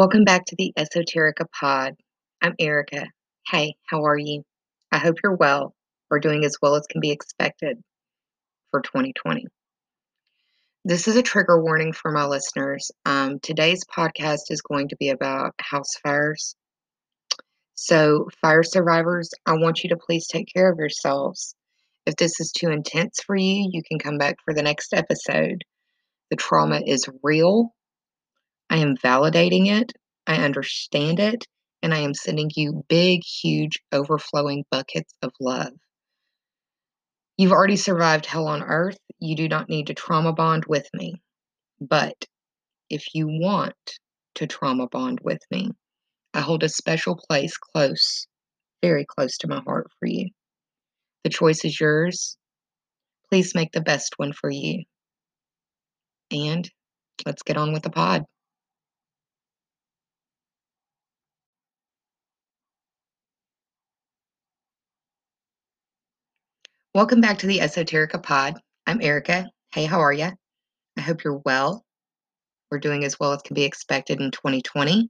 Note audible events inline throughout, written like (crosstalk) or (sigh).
Welcome back to the Esoterica Pod. I'm Erica. Hey, how are you? I hope you're well or doing as well as can be expected for 2020. This is a trigger warning for my listeners. Um, today's podcast is going to be about house fires. So, fire survivors, I want you to please take care of yourselves. If this is too intense for you, you can come back for the next episode. The trauma is real. I am validating it. I understand it. And I am sending you big, huge, overflowing buckets of love. You've already survived hell on earth. You do not need to trauma bond with me. But if you want to trauma bond with me, I hold a special place close, very close to my heart for you. The choice is yours. Please make the best one for you. And let's get on with the pod. Welcome back to the Esoterica Pod. I'm Erica. Hey, how are you? I hope you're well. We're doing as well as can be expected in 2020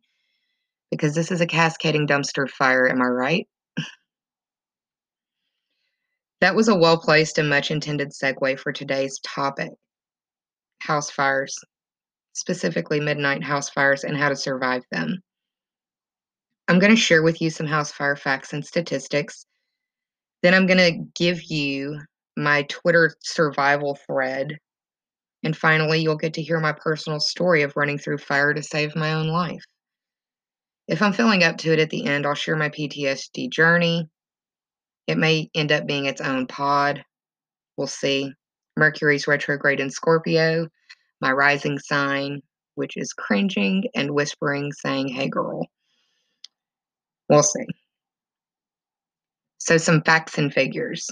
because this is a cascading dumpster fire, am I right? that was a well placed and much intended segue for today's topic house fires, specifically midnight house fires and how to survive them. I'm going to share with you some house fire facts and statistics then I'm going to give you my Twitter survival thread. And finally, you'll get to hear my personal story of running through fire to save my own life. If I'm feeling up to it at the end, I'll share my PTSD journey. It may end up being its own pod. We'll see. Mercury's retrograde in Scorpio, my rising sign, which is cringing and whispering, saying, Hey, girl. We'll see. So, some facts and figures.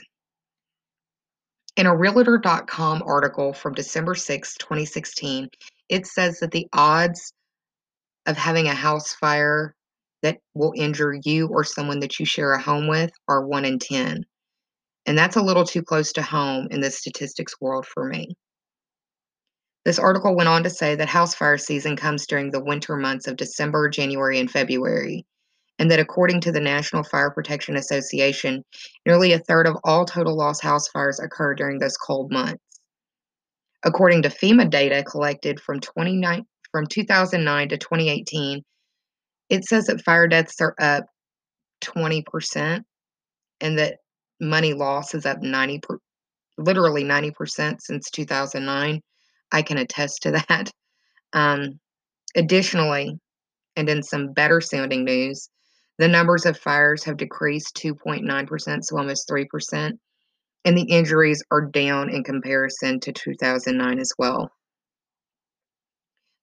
In a Realtor.com article from December 6, 2016, it says that the odds of having a house fire that will injure you or someone that you share a home with are 1 in 10. And that's a little too close to home in the statistics world for me. This article went on to say that house fire season comes during the winter months of December, January, and February, and that according to the National Fire Protection Association, nearly a third of all total loss house fires occur during those cold months. According to FEMA data collected from 29 from 2009 to 2018, it says that fire deaths are up 20% and that money loss is up 90 per, literally 90% since 2009. I can attest to that. Um, additionally, and in some better sounding news, the numbers of fires have decreased 2.9%, so almost 3%, and the injuries are down in comparison to 2009 as well.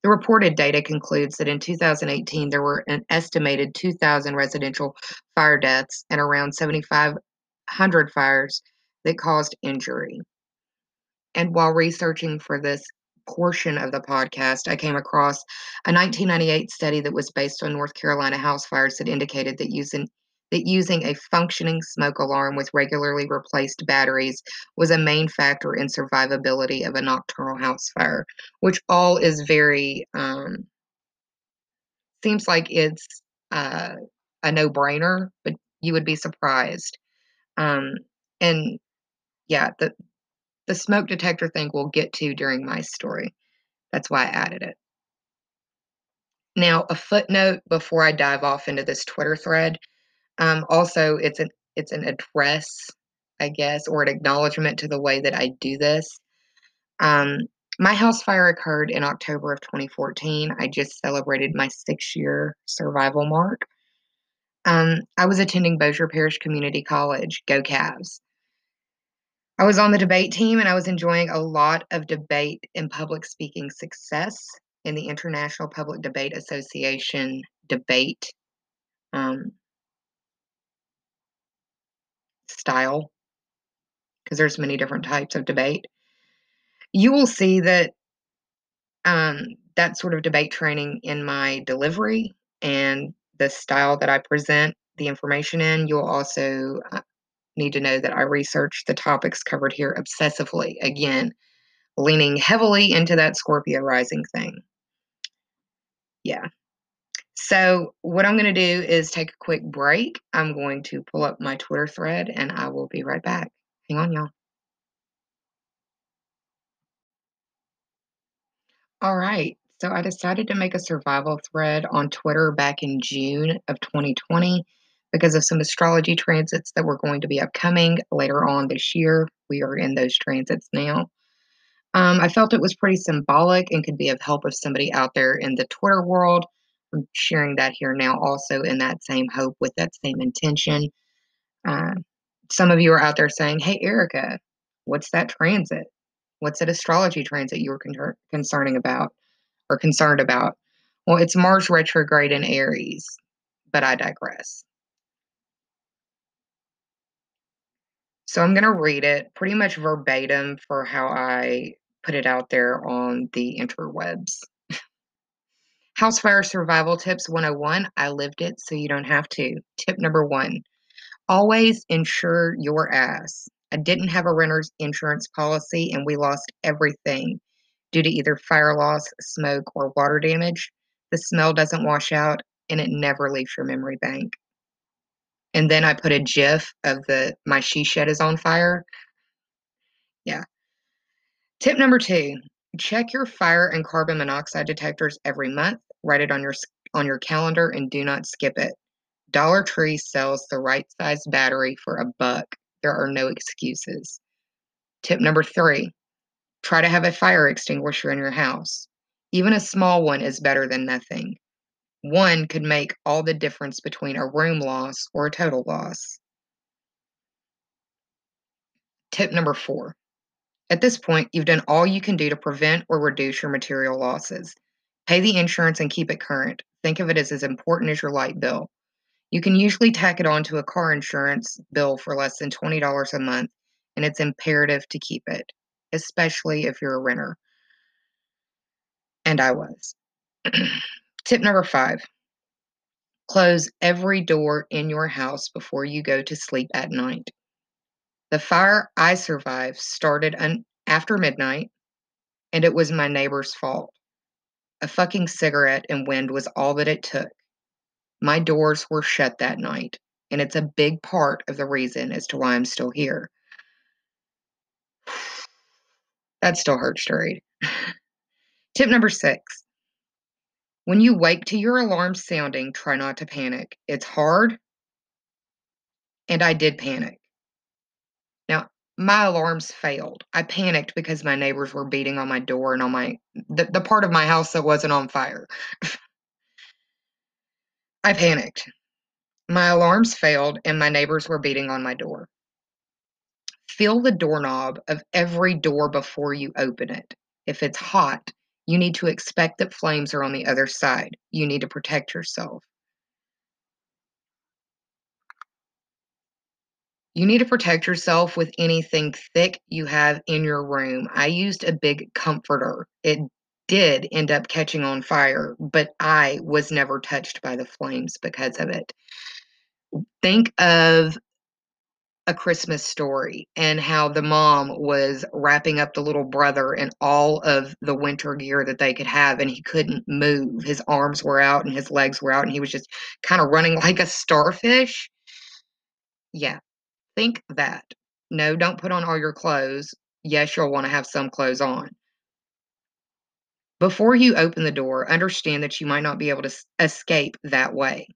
The reported data concludes that in 2018 there were an estimated 2,000 residential fire deaths and around 7,500 fires that caused injury. And while researching for this portion of the podcast, I came across a 1998 study that was based on North Carolina house fires that indicated that using that using a functioning smoke alarm with regularly replaced batteries was a main factor in survivability of a nocturnal house fire, which all is very um, seems like it's uh, a no-brainer, but you would be surprised. Um, and yeah, the the smoke detector thing we'll get to during my story. That's why I added it. Now, a footnote before I dive off into this Twitter thread. Um, also, it's an it's an address, I guess, or an acknowledgement to the way that I do this. Um, my house fire occurred in October of 2014. I just celebrated my six year survival mark. Um, I was attending Bossier Parish Community College. Go Cavs! I was on the debate team and I was enjoying a lot of debate and public speaking success in the International Public Debate Association debate um, style because there's many different types of debate. You will see that um, that sort of debate training in my delivery and the style that I present the information in. You'll also uh, need to know that I research the topics covered here obsessively. Again, leaning heavily into that Scorpio rising thing. Yeah. So, what I'm going to do is take a quick break. I'm going to pull up my Twitter thread and I will be right back. Hang on, y'all. All right. So, I decided to make a survival thread on Twitter back in June of 2020 because of some astrology transits that were going to be upcoming later on this year. We are in those transits now. Um, I felt it was pretty symbolic and could be of help of somebody out there in the Twitter world. I'm sharing that here now, also in that same hope with that same intention. Uh, some of you are out there saying, Hey, Erica, what's that transit? What's that astrology transit you were con- concerning about or concerned about? Well, it's Mars retrograde in Aries, but I digress. So I'm going to read it pretty much verbatim for how I put it out there on the interwebs. House Fire Survival Tips 101. I lived it, so you don't have to. Tip number one always insure your ass. I didn't have a renter's insurance policy, and we lost everything due to either fire loss, smoke, or water damage. The smell doesn't wash out, and it never leaves your memory bank. And then I put a GIF of the my she shed is on fire. Yeah. Tip number two check your fire and carbon monoxide detectors every month. Write it on your on your calendar and do not skip it. Dollar Tree sells the right size battery for a buck. There are no excuses. Tip number three try to have a fire extinguisher in your house. Even a small one is better than nothing. One could make all the difference between a room loss or a total loss. Tip number four at this point, you've done all you can do to prevent or reduce your material losses. Pay the insurance and keep it current. Think of it as as important as your light bill. You can usually tack it on to a car insurance bill for less than $20 a month, and it's imperative to keep it, especially if you're a renter. And I was. (clears throat) Tip number five close every door in your house before you go to sleep at night. The fire I survived started un- after midnight, and it was my neighbor's fault. A fucking cigarette and wind was all that it took. My doors were shut that night, and it's a big part of the reason as to why I'm still here. (sighs) that still hurts to read. (laughs) Tip number six when you wake to your alarm sounding, try not to panic. It's hard, and I did panic. Now, my alarms failed. I panicked because my neighbors were beating on my door and on my the, the part of my house that wasn't on fire. (laughs) I panicked. My alarms failed and my neighbors were beating on my door. Feel the doorknob of every door before you open it. If it's hot, you need to expect that flames are on the other side. You need to protect yourself. You need to protect yourself with anything thick you have in your room. I used a big comforter. It did end up catching on fire, but I was never touched by the flames because of it. Think of a Christmas story and how the mom was wrapping up the little brother in all of the winter gear that they could have, and he couldn't move. His arms were out and his legs were out, and he was just kind of running (laughs) like a starfish. Yeah, Think that. No, don't put on all your clothes. Yes, you'll want to have some clothes on. Before you open the door, understand that you might not be able to escape that way.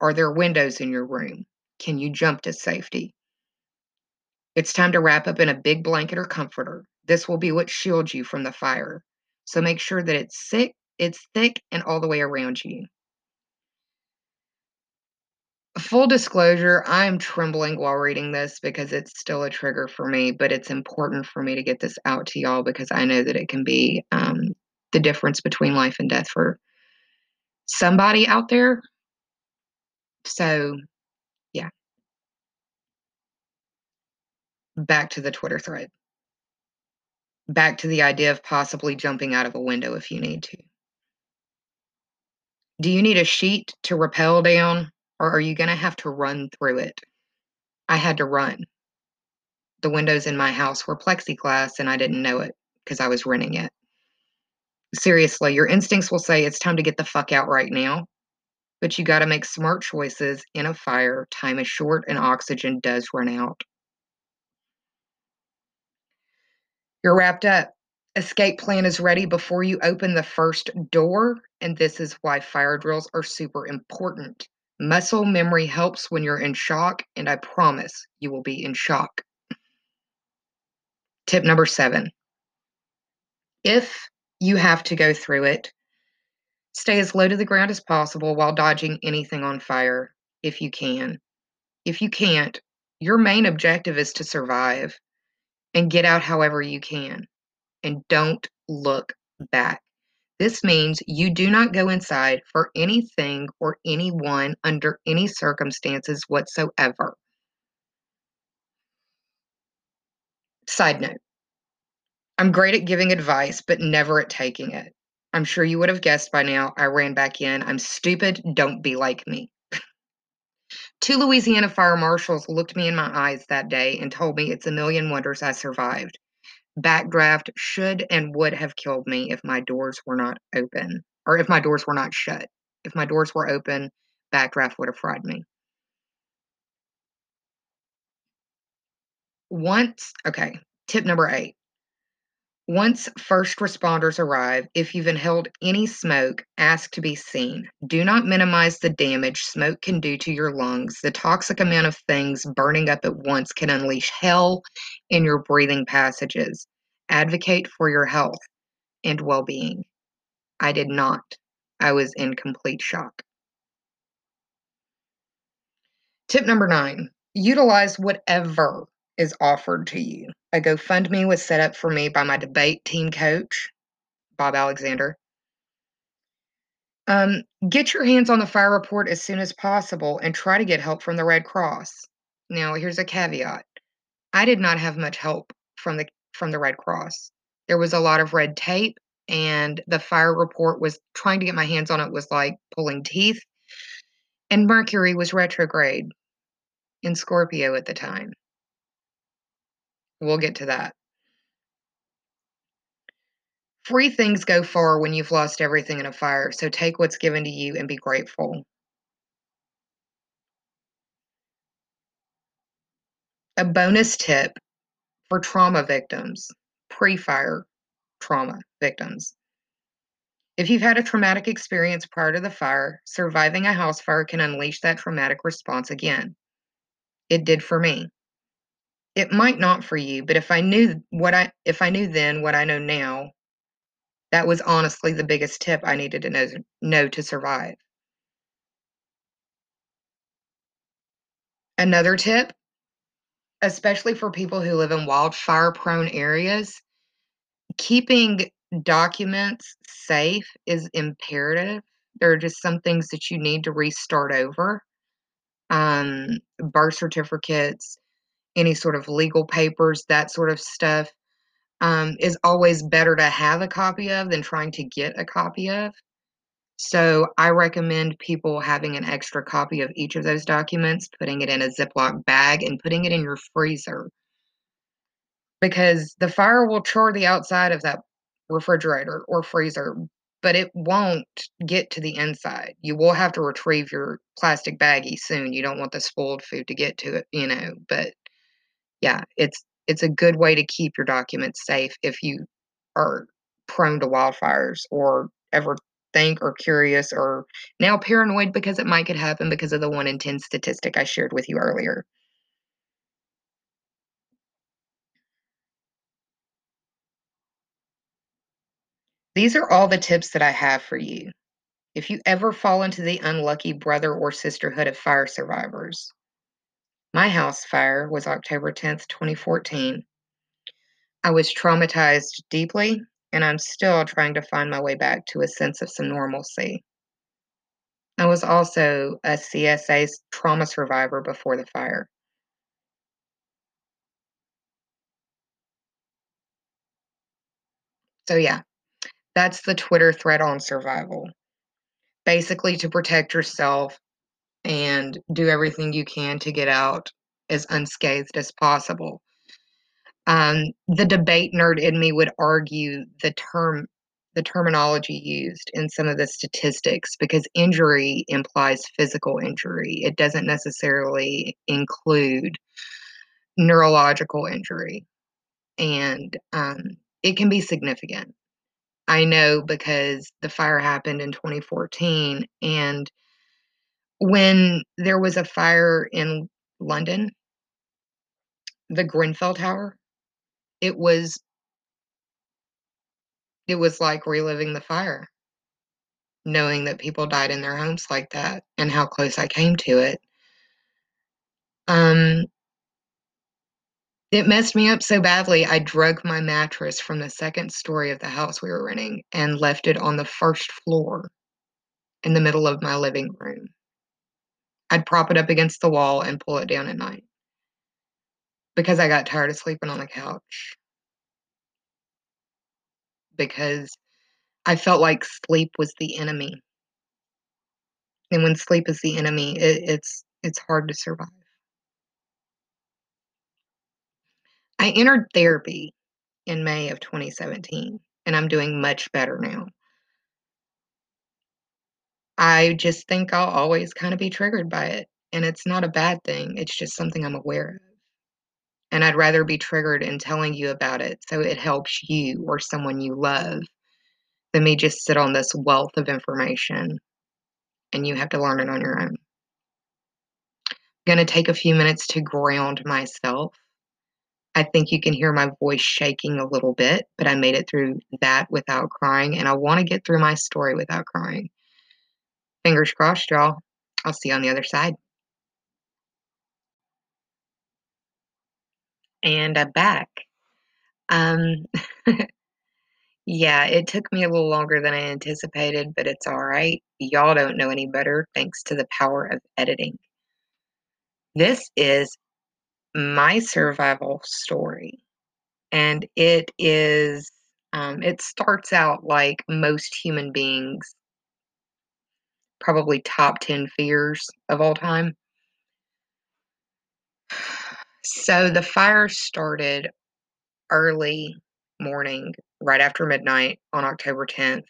Are there windows in your room? Can you jump to safety? It's time to wrap up in a big blanket or comforter. This will be what shields you from the fire. So make sure that it's thick, it's thick and all the way around you. Full disclosure, I'm trembling while reading this because it's still a trigger for me, but it's important for me to get this out to y'all because I know that it can be um, the difference between life and death for somebody out there. So, Back to the Twitter thread. Back to the idea of possibly jumping out of a window if you need to. Do you need a sheet to rappel down? or are you going to have to run through it? I had to run. The windows in my house were plexiglass and I didn't know it because I was renting it. Seriously, your instincts will say it's time to get the fuck out right now. but you got to make smart choices in a fire. Time is short and oxygen does run out. You're wrapped up. Escape plan is ready before you open the first door, and this is why fire drills are super important. Muscle memory helps when you're in shock, and I promise you will be in shock. Tip number seven if you have to go through it, stay as low to the ground as possible while dodging anything on fire if you can. If you can't, your main objective is to survive and get out however you can. And don't look back. This means you do not go inside for anything or anyone under any circumstances whatsoever. Side note I'm great at giving advice, but never at taking it. I'm sure you would have guessed by now. I ran back in. I'm stupid. Don't be like me. Two Louisiana fire marshals looked me in my eyes that day and told me it's a million wonders I survived. Backdraft should and would have killed me if my doors were not open, or if my doors were not shut. If my doors were open, backdraft would have fried me. Once, okay, tip number eight once first responders arrive, if you've inhaled any smoke, ask to be seen. Do not minimize the damage smoke can do to your lungs. The toxic amount of things burning up at once can unleash hell in your breathing passages. Advocate for your health and well being. I did not. I was in complete shock. Tip number nine utilize whatever is offered to you. A GoFundMe was set up for me by my debate team coach, Bob Alexander. Um, get your hands on the fire report as soon as possible and try to get help from the Red Cross. Now, here's a caveat. I did not have much help from the from the Red Cross. There was a lot of red tape and the fire report was trying to get my hands on it was like pulling teeth. And Mercury was retrograde in Scorpio at the time. We'll get to that. Free things go far when you've lost everything in a fire, so take what's given to you and be grateful. A bonus tip for trauma victims, pre fire trauma victims. If you've had a traumatic experience prior to the fire, surviving a house fire can unleash that traumatic response again. It did for me it might not for you, but if I knew what I if I knew then what I know now, that was honestly the biggest tip I needed to know know to survive. Another tip, especially for people who live in wildfire prone areas, keeping documents safe is imperative. There are just some things that you need to restart over. Um, birth certificates, any sort of legal papers, that sort of stuff, um, is always better to have a copy of than trying to get a copy of. So I recommend people having an extra copy of each of those documents, putting it in a Ziploc bag, and putting it in your freezer. Because the fire will char the outside of that refrigerator or freezer, but it won't get to the inside. You will have to retrieve your plastic baggie soon. You don't want the spoiled food to get to it, you know, but yeah, it's it's a good way to keep your documents safe if you are prone to wildfires or ever think or curious or now paranoid because it might could happen because of the 1 in 10 statistic I shared with you earlier. These are all the tips that I have for you. If you ever fall into the unlucky brother or sisterhood of fire survivors, my house fire was October 10th, 2014. I was traumatized deeply, and I'm still trying to find my way back to a sense of some normalcy. I was also a CSA trauma survivor before the fire. So, yeah, that's the Twitter thread on survival. Basically, to protect yourself and do everything you can to get out as unscathed as possible. Um, the debate nerd in me would argue the term the terminology used in some of the statistics because injury implies physical injury. It doesn't necessarily include neurological injury. And um, it can be significant. I know because the fire happened in 2014. And when there was a fire in London, the Grenfell Tower, it was it was like reliving the fire knowing that people died in their homes like that and how close I came to it. Um, it messed me up so badly, I drug my mattress from the second story of the house we were renting and left it on the first floor in the middle of my living room. I'd prop it up against the wall and pull it down at night because I got tired of sleeping on the couch. Because I felt like sleep was the enemy. And when sleep is the enemy, it, it's it's hard to survive. I entered therapy in May of 2017, and I'm doing much better now. I just think I'll always kind of be triggered by it, and it's not a bad thing. It's just something I'm aware of. And I'd rather be triggered in telling you about it so it helps you or someone you love than me just sit on this wealth of information and you have to learn it on your own. I'm going to take a few minutes to ground myself. I think you can hear my voice shaking a little bit, but I made it through that without crying, and I want to get through my story without crying. Fingers crossed, y'all. I'll see you on the other side. And I'm back. Um, (laughs) yeah, it took me a little longer than I anticipated, but it's all right. Y'all don't know any better thanks to the power of editing. This is my survival story, and it is, um, it starts out like most human beings, probably top 10 fears of all time. So the fire started early morning, right after midnight on October 10th.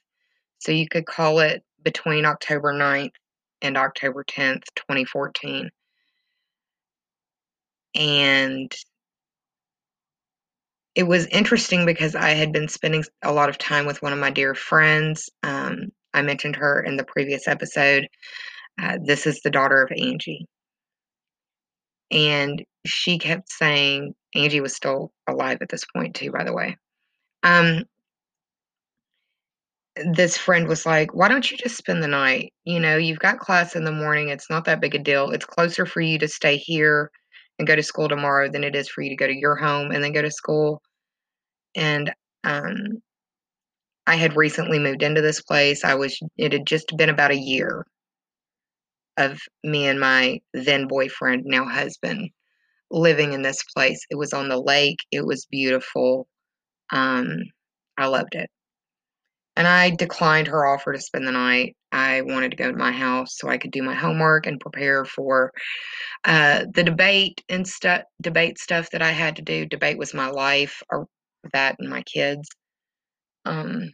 So you could call it between October 9th and October 10th, 2014. And it was interesting because I had been spending a lot of time with one of my dear friends. Um, I mentioned her in the previous episode. Uh, this is the daughter of Angie. And she kept saying, Angie was still alive at this point, too, by the way. Um, this friend was like, Why don't you just spend the night? You know, you've got class in the morning. It's not that big a deal. It's closer for you to stay here and go to school tomorrow than it is for you to go to your home and then go to school. And um, I had recently moved into this place. I was, it had just been about a year of me and my then boyfriend, now husband, living in this place. It was on the lake. It was beautiful. Um, I loved it. And I declined her offer to spend the night. I wanted to go to my house so I could do my homework and prepare for uh, the debate and stuff. Debate stuff that I had to do. Debate was my life, or that and my kids. Um,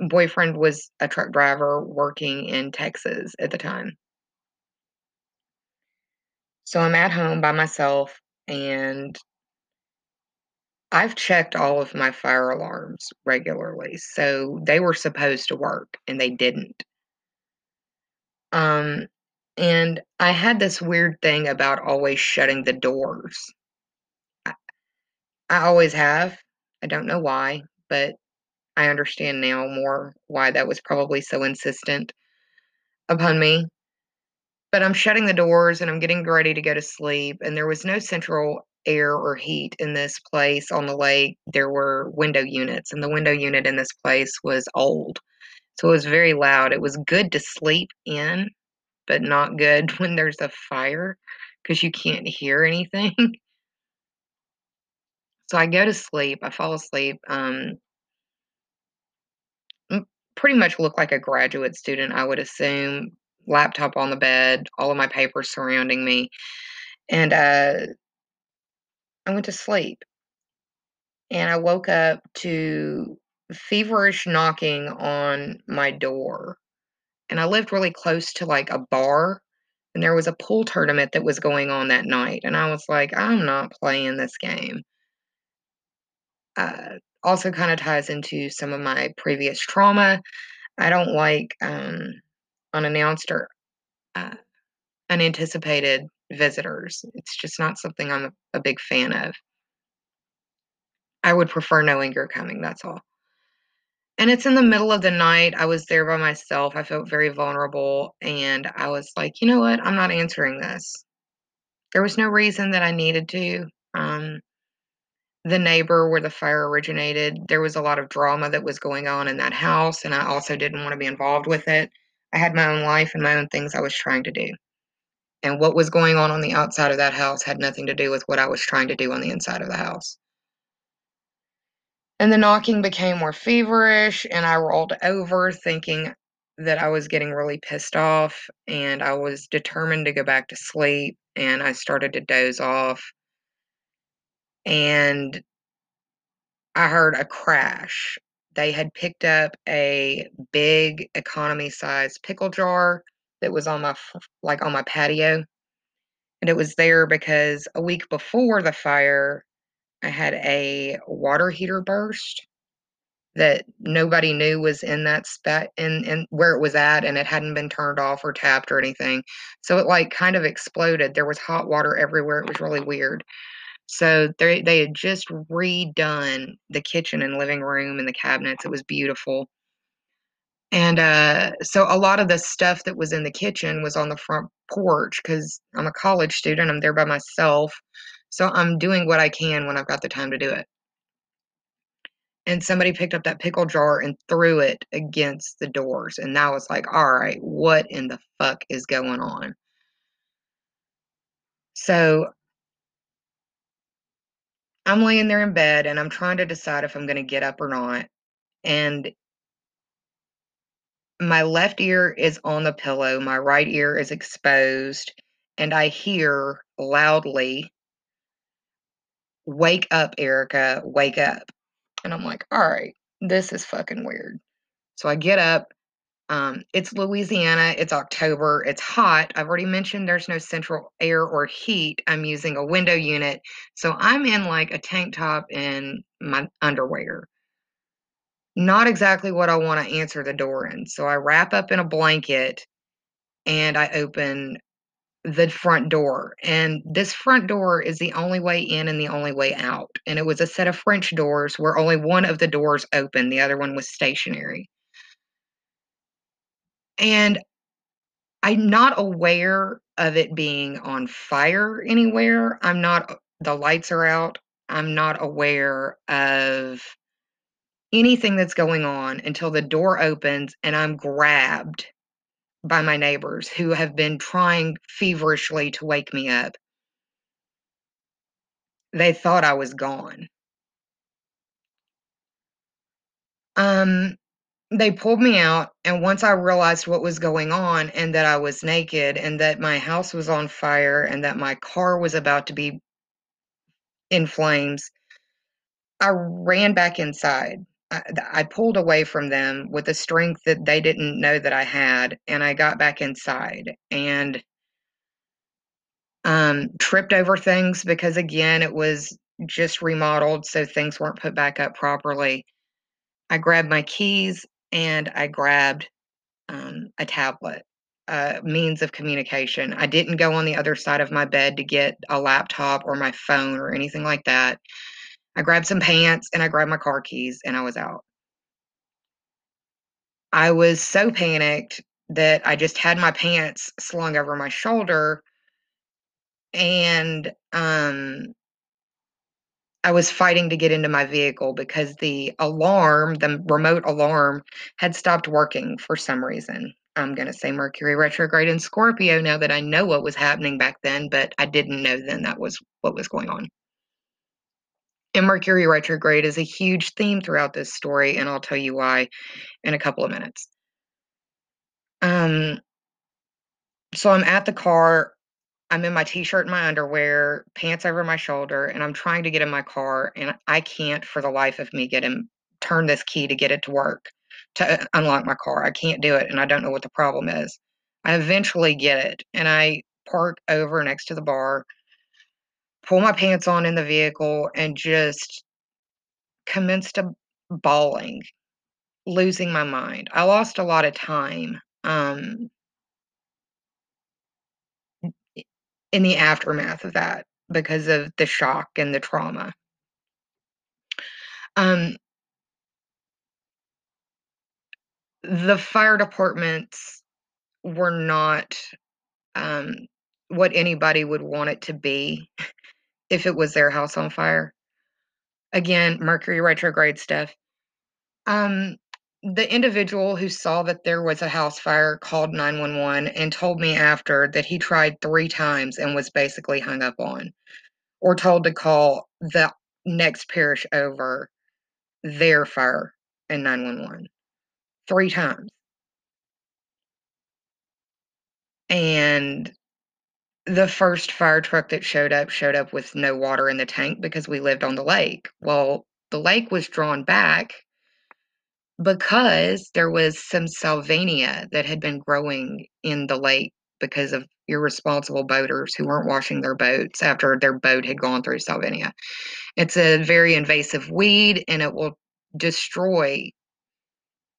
boyfriend was a truck driver working in Texas at the time. So I'm at home by myself and I've checked all of my fire alarms regularly. So they were supposed to work and they didn't. Um and I had this weird thing about always shutting the doors. I, I always have. I don't know why, but I understand now more why that was probably so insistent upon me but I'm shutting the doors and I'm getting ready to go to sleep. And there was no central air or heat in this place on the lake. There were window units, and the window unit in this place was old. So it was very loud. It was good to sleep in, but not good (laughs) when there's a fire because you can't hear anything. (laughs) so I go to sleep. I fall asleep. Um, pretty much look like a graduate student, I would assume laptop on the bed, all of my papers surrounding me. And uh, I went to sleep. And I woke up to feverish knocking on my door. And I lived really close to, like, a bar, and there was a pool tournament that was going on that night, and I was like, "I'm not playing this game." Uh, also kinda ties into some of my previous trauma. I don't like, um, unannounced or, uh, unanticipated visitors. It's just not something I'm a a big fan of. I would prefer knowing you're coming, that's all. And it's in the middle of the night, I was there by myself, I felt very vulnerable, and I was like, "You know what? I'm not answering this." There was no reason that I needed to, um the neighbor where the fire originated, there was a lot of drama that was going on in that house, and I also didn't wanna be involved with it. I had my own life and my own things I was trying to do. And what was going on on the outside of that house had nothing to do with what I was trying to do on the inside of the house. And the knocking became more feverish, and I rolled over thinking that I was getting really pissed off, and I was determined to go back to sleep, and I started to doze off. And I heard a crash. They had picked up a big economy size pickle jar that was on my like, on my patio, and it was there because a week before the fire, I had a water heater burst that nobody knew was in that spot in in where it was at, and it hadn't been turned off or tapped or anything. So it, like, kind of exploded. There was hot water everywhere, it was really weird. So they they had just redone the kitchen and living room and the cabinets, it was beautiful. And, uh, so a lot of the stuff that was in the kitchen was on the front porch because I'm a college student, I'm there by myself, so I'm doing what I can when I've got the time to do it. And somebody picked up that pickle jar and threw it against the doors, and I was like, "Alright, what in the fuck is going on?" So I'm laying there in bed, and I'm trying to decide if I'm gonna get up or not, and my left ear is on the pillow, my right ear is exposed, and I hear loudly "Wake up, Erica, wake up." And I'm like, "Alright, this is fucking weird." So I get up, um, it's Louisiana, it's October, it's hot, I've already mentioned there's no central air or heat, I'm using a window unit, so I'm in, like, a tank top and my underwear. Not exactly what I wanna answer the door in, so I wrap up in a blanket, and I open the front door, and this front door is the only way in and the only way out, and it was a set of French doors where only one of the doors opened, the other one was stationary. And I'm not aware of it being on fire anywhere, I'm not the lights are out, I'm not aware of anything that's going on until the door opens and I'm grabbed by my neighbors who have been trying feverishly to wake me up. They thought I was gone. Um, they pulled me out, and once I realized what was going on and that I was naked and that my house was on fire and that my car was about to be in flames I ran back inside. I I pulled away from them with the strength that they didn't know that I had, and I got back inside and um, tripped over things because, again, it was just remodeled, so things weren't put back up properly. I grabbed my keys, and I grabbed, um, a tablet, a means of communication. I didn't go on the other side of my bed to get a laptop or my phone or anything like that. I grabbed some pants, and I grabbed my car keys, and I was out. I was so panicked that I just had my pants slung over my shoulder and, um I was fighting to get into my vehicle because the alarm, the remote alarm, had stopped working for some reason. I'm gonna say Mercury retrograde in Scorpio now that I know what was happening back then, but I didn't know then that was what was going on. And Mercury retrograde is a huge theme throughout this story, and I'll tell you why in a couple of minutes. Um so I'm at the car, I'm in my t-shirt and my underwear, pants over my shoulder, and I'm trying to get in my car, and I can't for the life of me get him turn this key to get it to work to unlock my car. I can't do it, and I don't know what the problem is. I eventually get it, and I park over next to the bar, pull my pants on in the vehicle, and just commenced a bawling, losing my mind. I lost a lot of time um, in the aftermath of that because of the shock and the trauma. Um, the fire departments were not um, what anybody would want it to be if it was their house on fire. Again, Mercury retrograde stuff. Um, the individual who saw that there was a house fire called 911 and told me after that he tried three times and was basically hung up on or told to call the next parish over their fire and 911 three times. And the first fire truck that showed up showed up with no water in the tank because we lived on the lake. Well, the lake was drawn back because there was some salvinia that had been growing in the lake because of irresponsible boaters who weren't washing their boats after their boat had gone through salvinia. It's a very invasive weed and it will destroy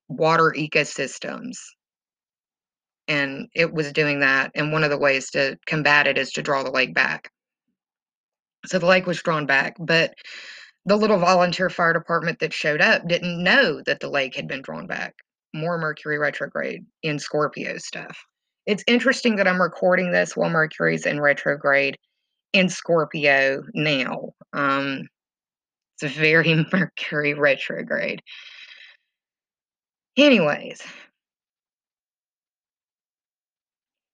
water ecosystems. And it was doing that. And one of the ways to combat it is to draw the lake back. So the lake was drawn back, but the little volunteer fire department that showed up didn't know that the lake had been drawn back. More Mercury retrograde in Scorpio stuff. It's interesting that I'm recording this while Mercury's in retrograde in Scorpio now. Um, it's very (laughs) Mercury retrograde. Anyways,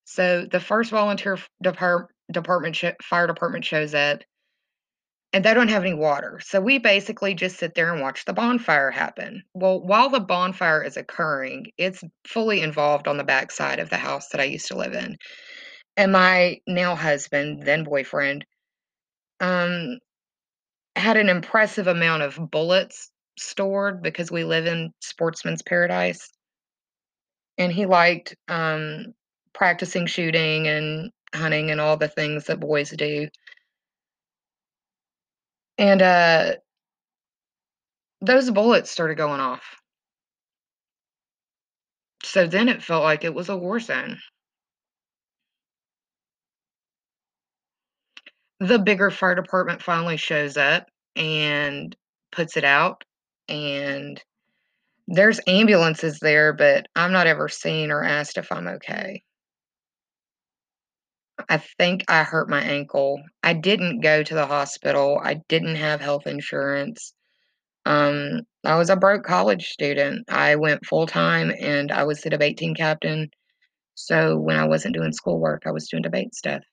so the first volunteer depart, department sh- fire department shows up and they don't have any water. So we basically just sit there and watch the bonfire happen. Well, while the bonfire is occurring, it's fully involved on the back side of the house that I used to live in. And my now husband, then boyfriend, um, had an impressive amount of bullets stored because we live in sportsman's paradise. And he liked um, practicing shooting and hunting and all the things that boys do. And uh, those bullets started going off. So then it felt like it was a war zone. The bigger fire department finally shows up and puts it out, and there's ambulances there, but I'm not ever seen or asked if I'm okay. I think I hurt my ankle. I didn't go to the hospital. I didn't have health insurance. Um, I was a broke college student. I went full time and I was the debate team captain. So when I wasn't doing schoolwork, I was doing debate stuff.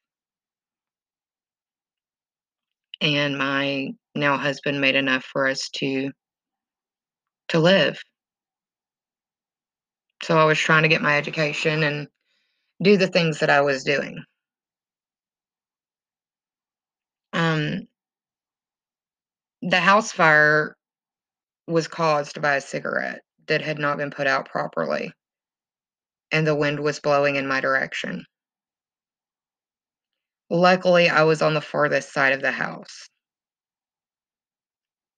And my now husband made enough for us to to live. So I was trying to get my education and do the things that I was doing. Um, the house fire was caused by a cigarette that had not been put out properly, and the wind was blowing in my direction. Luckily, I was on the farthest side of the house,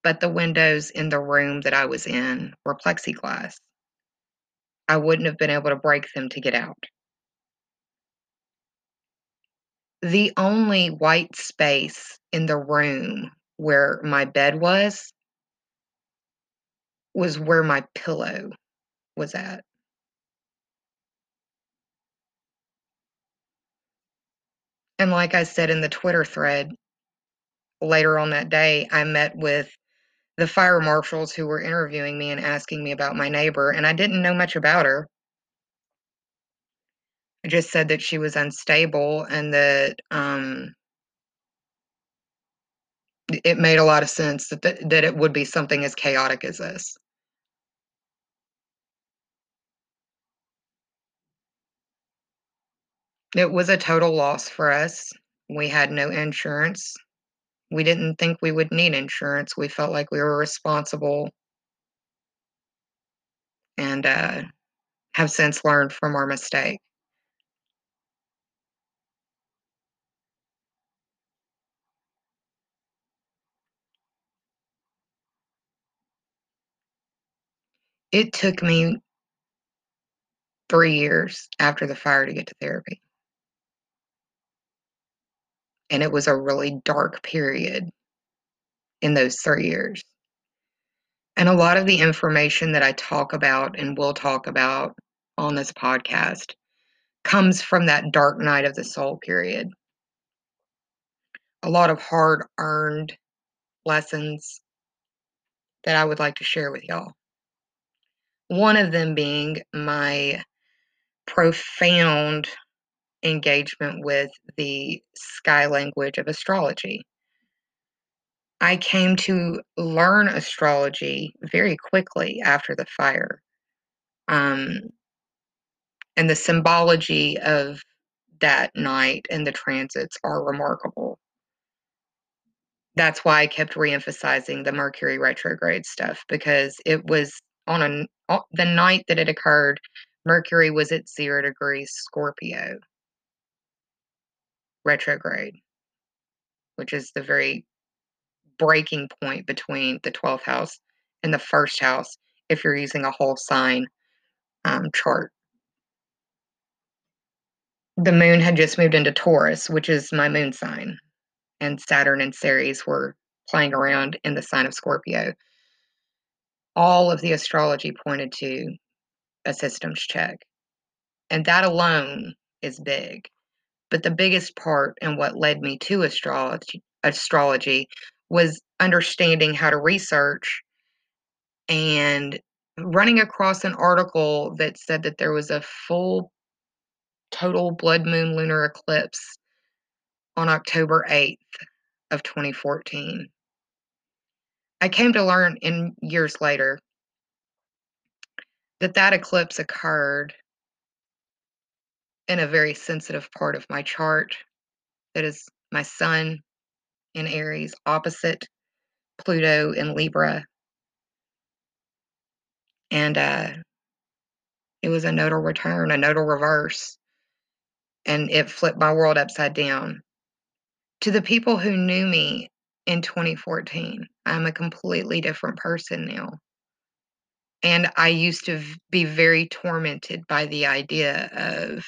but the windows in the room that I was in were plexiglass. I wouldn't have been able to break them to get out. The only white space in the room where my bed was was where my pillow was at. And like I said in the Twitter thread, later on that day, I met with the fire marshals who were interviewing me and asking me about my neighbor, and I didn't know much about her. I just said that she was unstable and that um, it made a lot of sense that, th- that it would be something as chaotic as this. It was a total loss for us. We had no insurance. We didn't think we would need insurance. We felt like we were responsible and uh, have since learned from our mistake. It took me 3 years after the fire to get to therapy. And it was a really dark period in those 3 years. And a lot of the information that I talk about and will talk about on this podcast comes from that dark night of the soul period. A lot of hard earned lessons that I would like to share with y'all. One of them being my profound engagement with the sky language of astrology. I came to learn astrology very quickly after the fire. Um, and the symbology of that night and the transits are remarkable. That's why I kept reemphasizing the Mercury retrograde stuff because it was on a the night that it occurred, Mercury was at 0 degrees Scorpio retrograde, which is the very breaking point between the 12th house and the first house if you're using a whole sign um, chart. The moon had just moved into Taurus, which is my moon sign, and Saturn and Ceres were playing around in the sign of Scorpio. All of the astrology pointed to a systems check. And that alone is big. But the biggest part and what led me to astrology astrology was understanding how to research and running across an article that said that there was a full total blood moon lunar eclipse on October 8th of 2014. I came to learn in years later that that eclipse occurred in a very sensitive part of my chart that is my sun in Aries opposite Pluto in Libra. And uh, it was a nodal return, a nodal reverse. And it flipped my world upside down. To the people who knew me in 2014, I'm a completely different person now. And I used to be very tormented by the idea of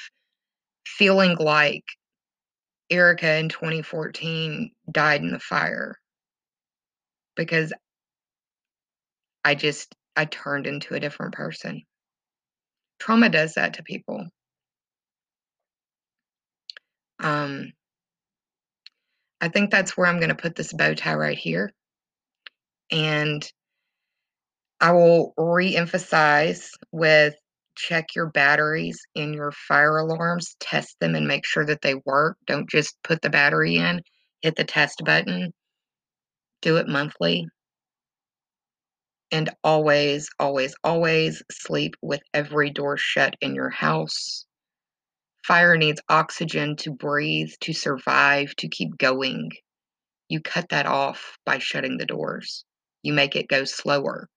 feeling like Erica in 2014 died in the fire because I just I turned into a different person. Trauma does that to people. Um, I think that's where I'm going to put this bow tie right here. And I will re emphasize with check your batteries in your fire alarms, test them and make sure that they work. Don't just put the battery in, hit the test button. Do it monthly. And always, always, always sleep with every door shut in your house. Fire needs oxygen to breathe, to survive, to keep going. You cut that off by shutting the doors. You make it go slower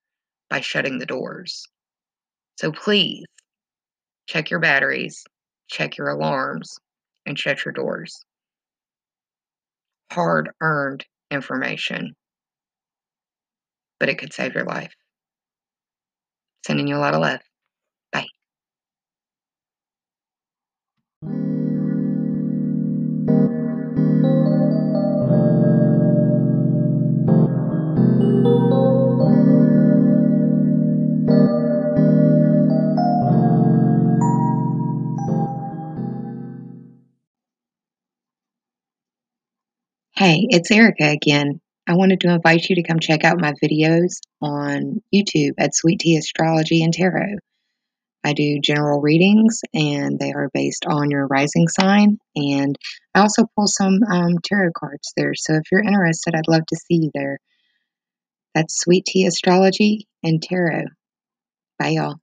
by shutting the doors. So please check your batteries, check your alarms, and shut your doors. Hard earned information, but it could save your life. Sending you a lot of love. Hey, it's Erica again. I wanted to invite you to come check out my videos on YouTube at Sweet Tea Astrology and Tarot. I do general readings and they are based on your rising sign. And I also pull some um, tarot cards there. So if you're interested, I'd love to see you there. That's Sweet Tea Astrology and Tarot. Bye, y'all.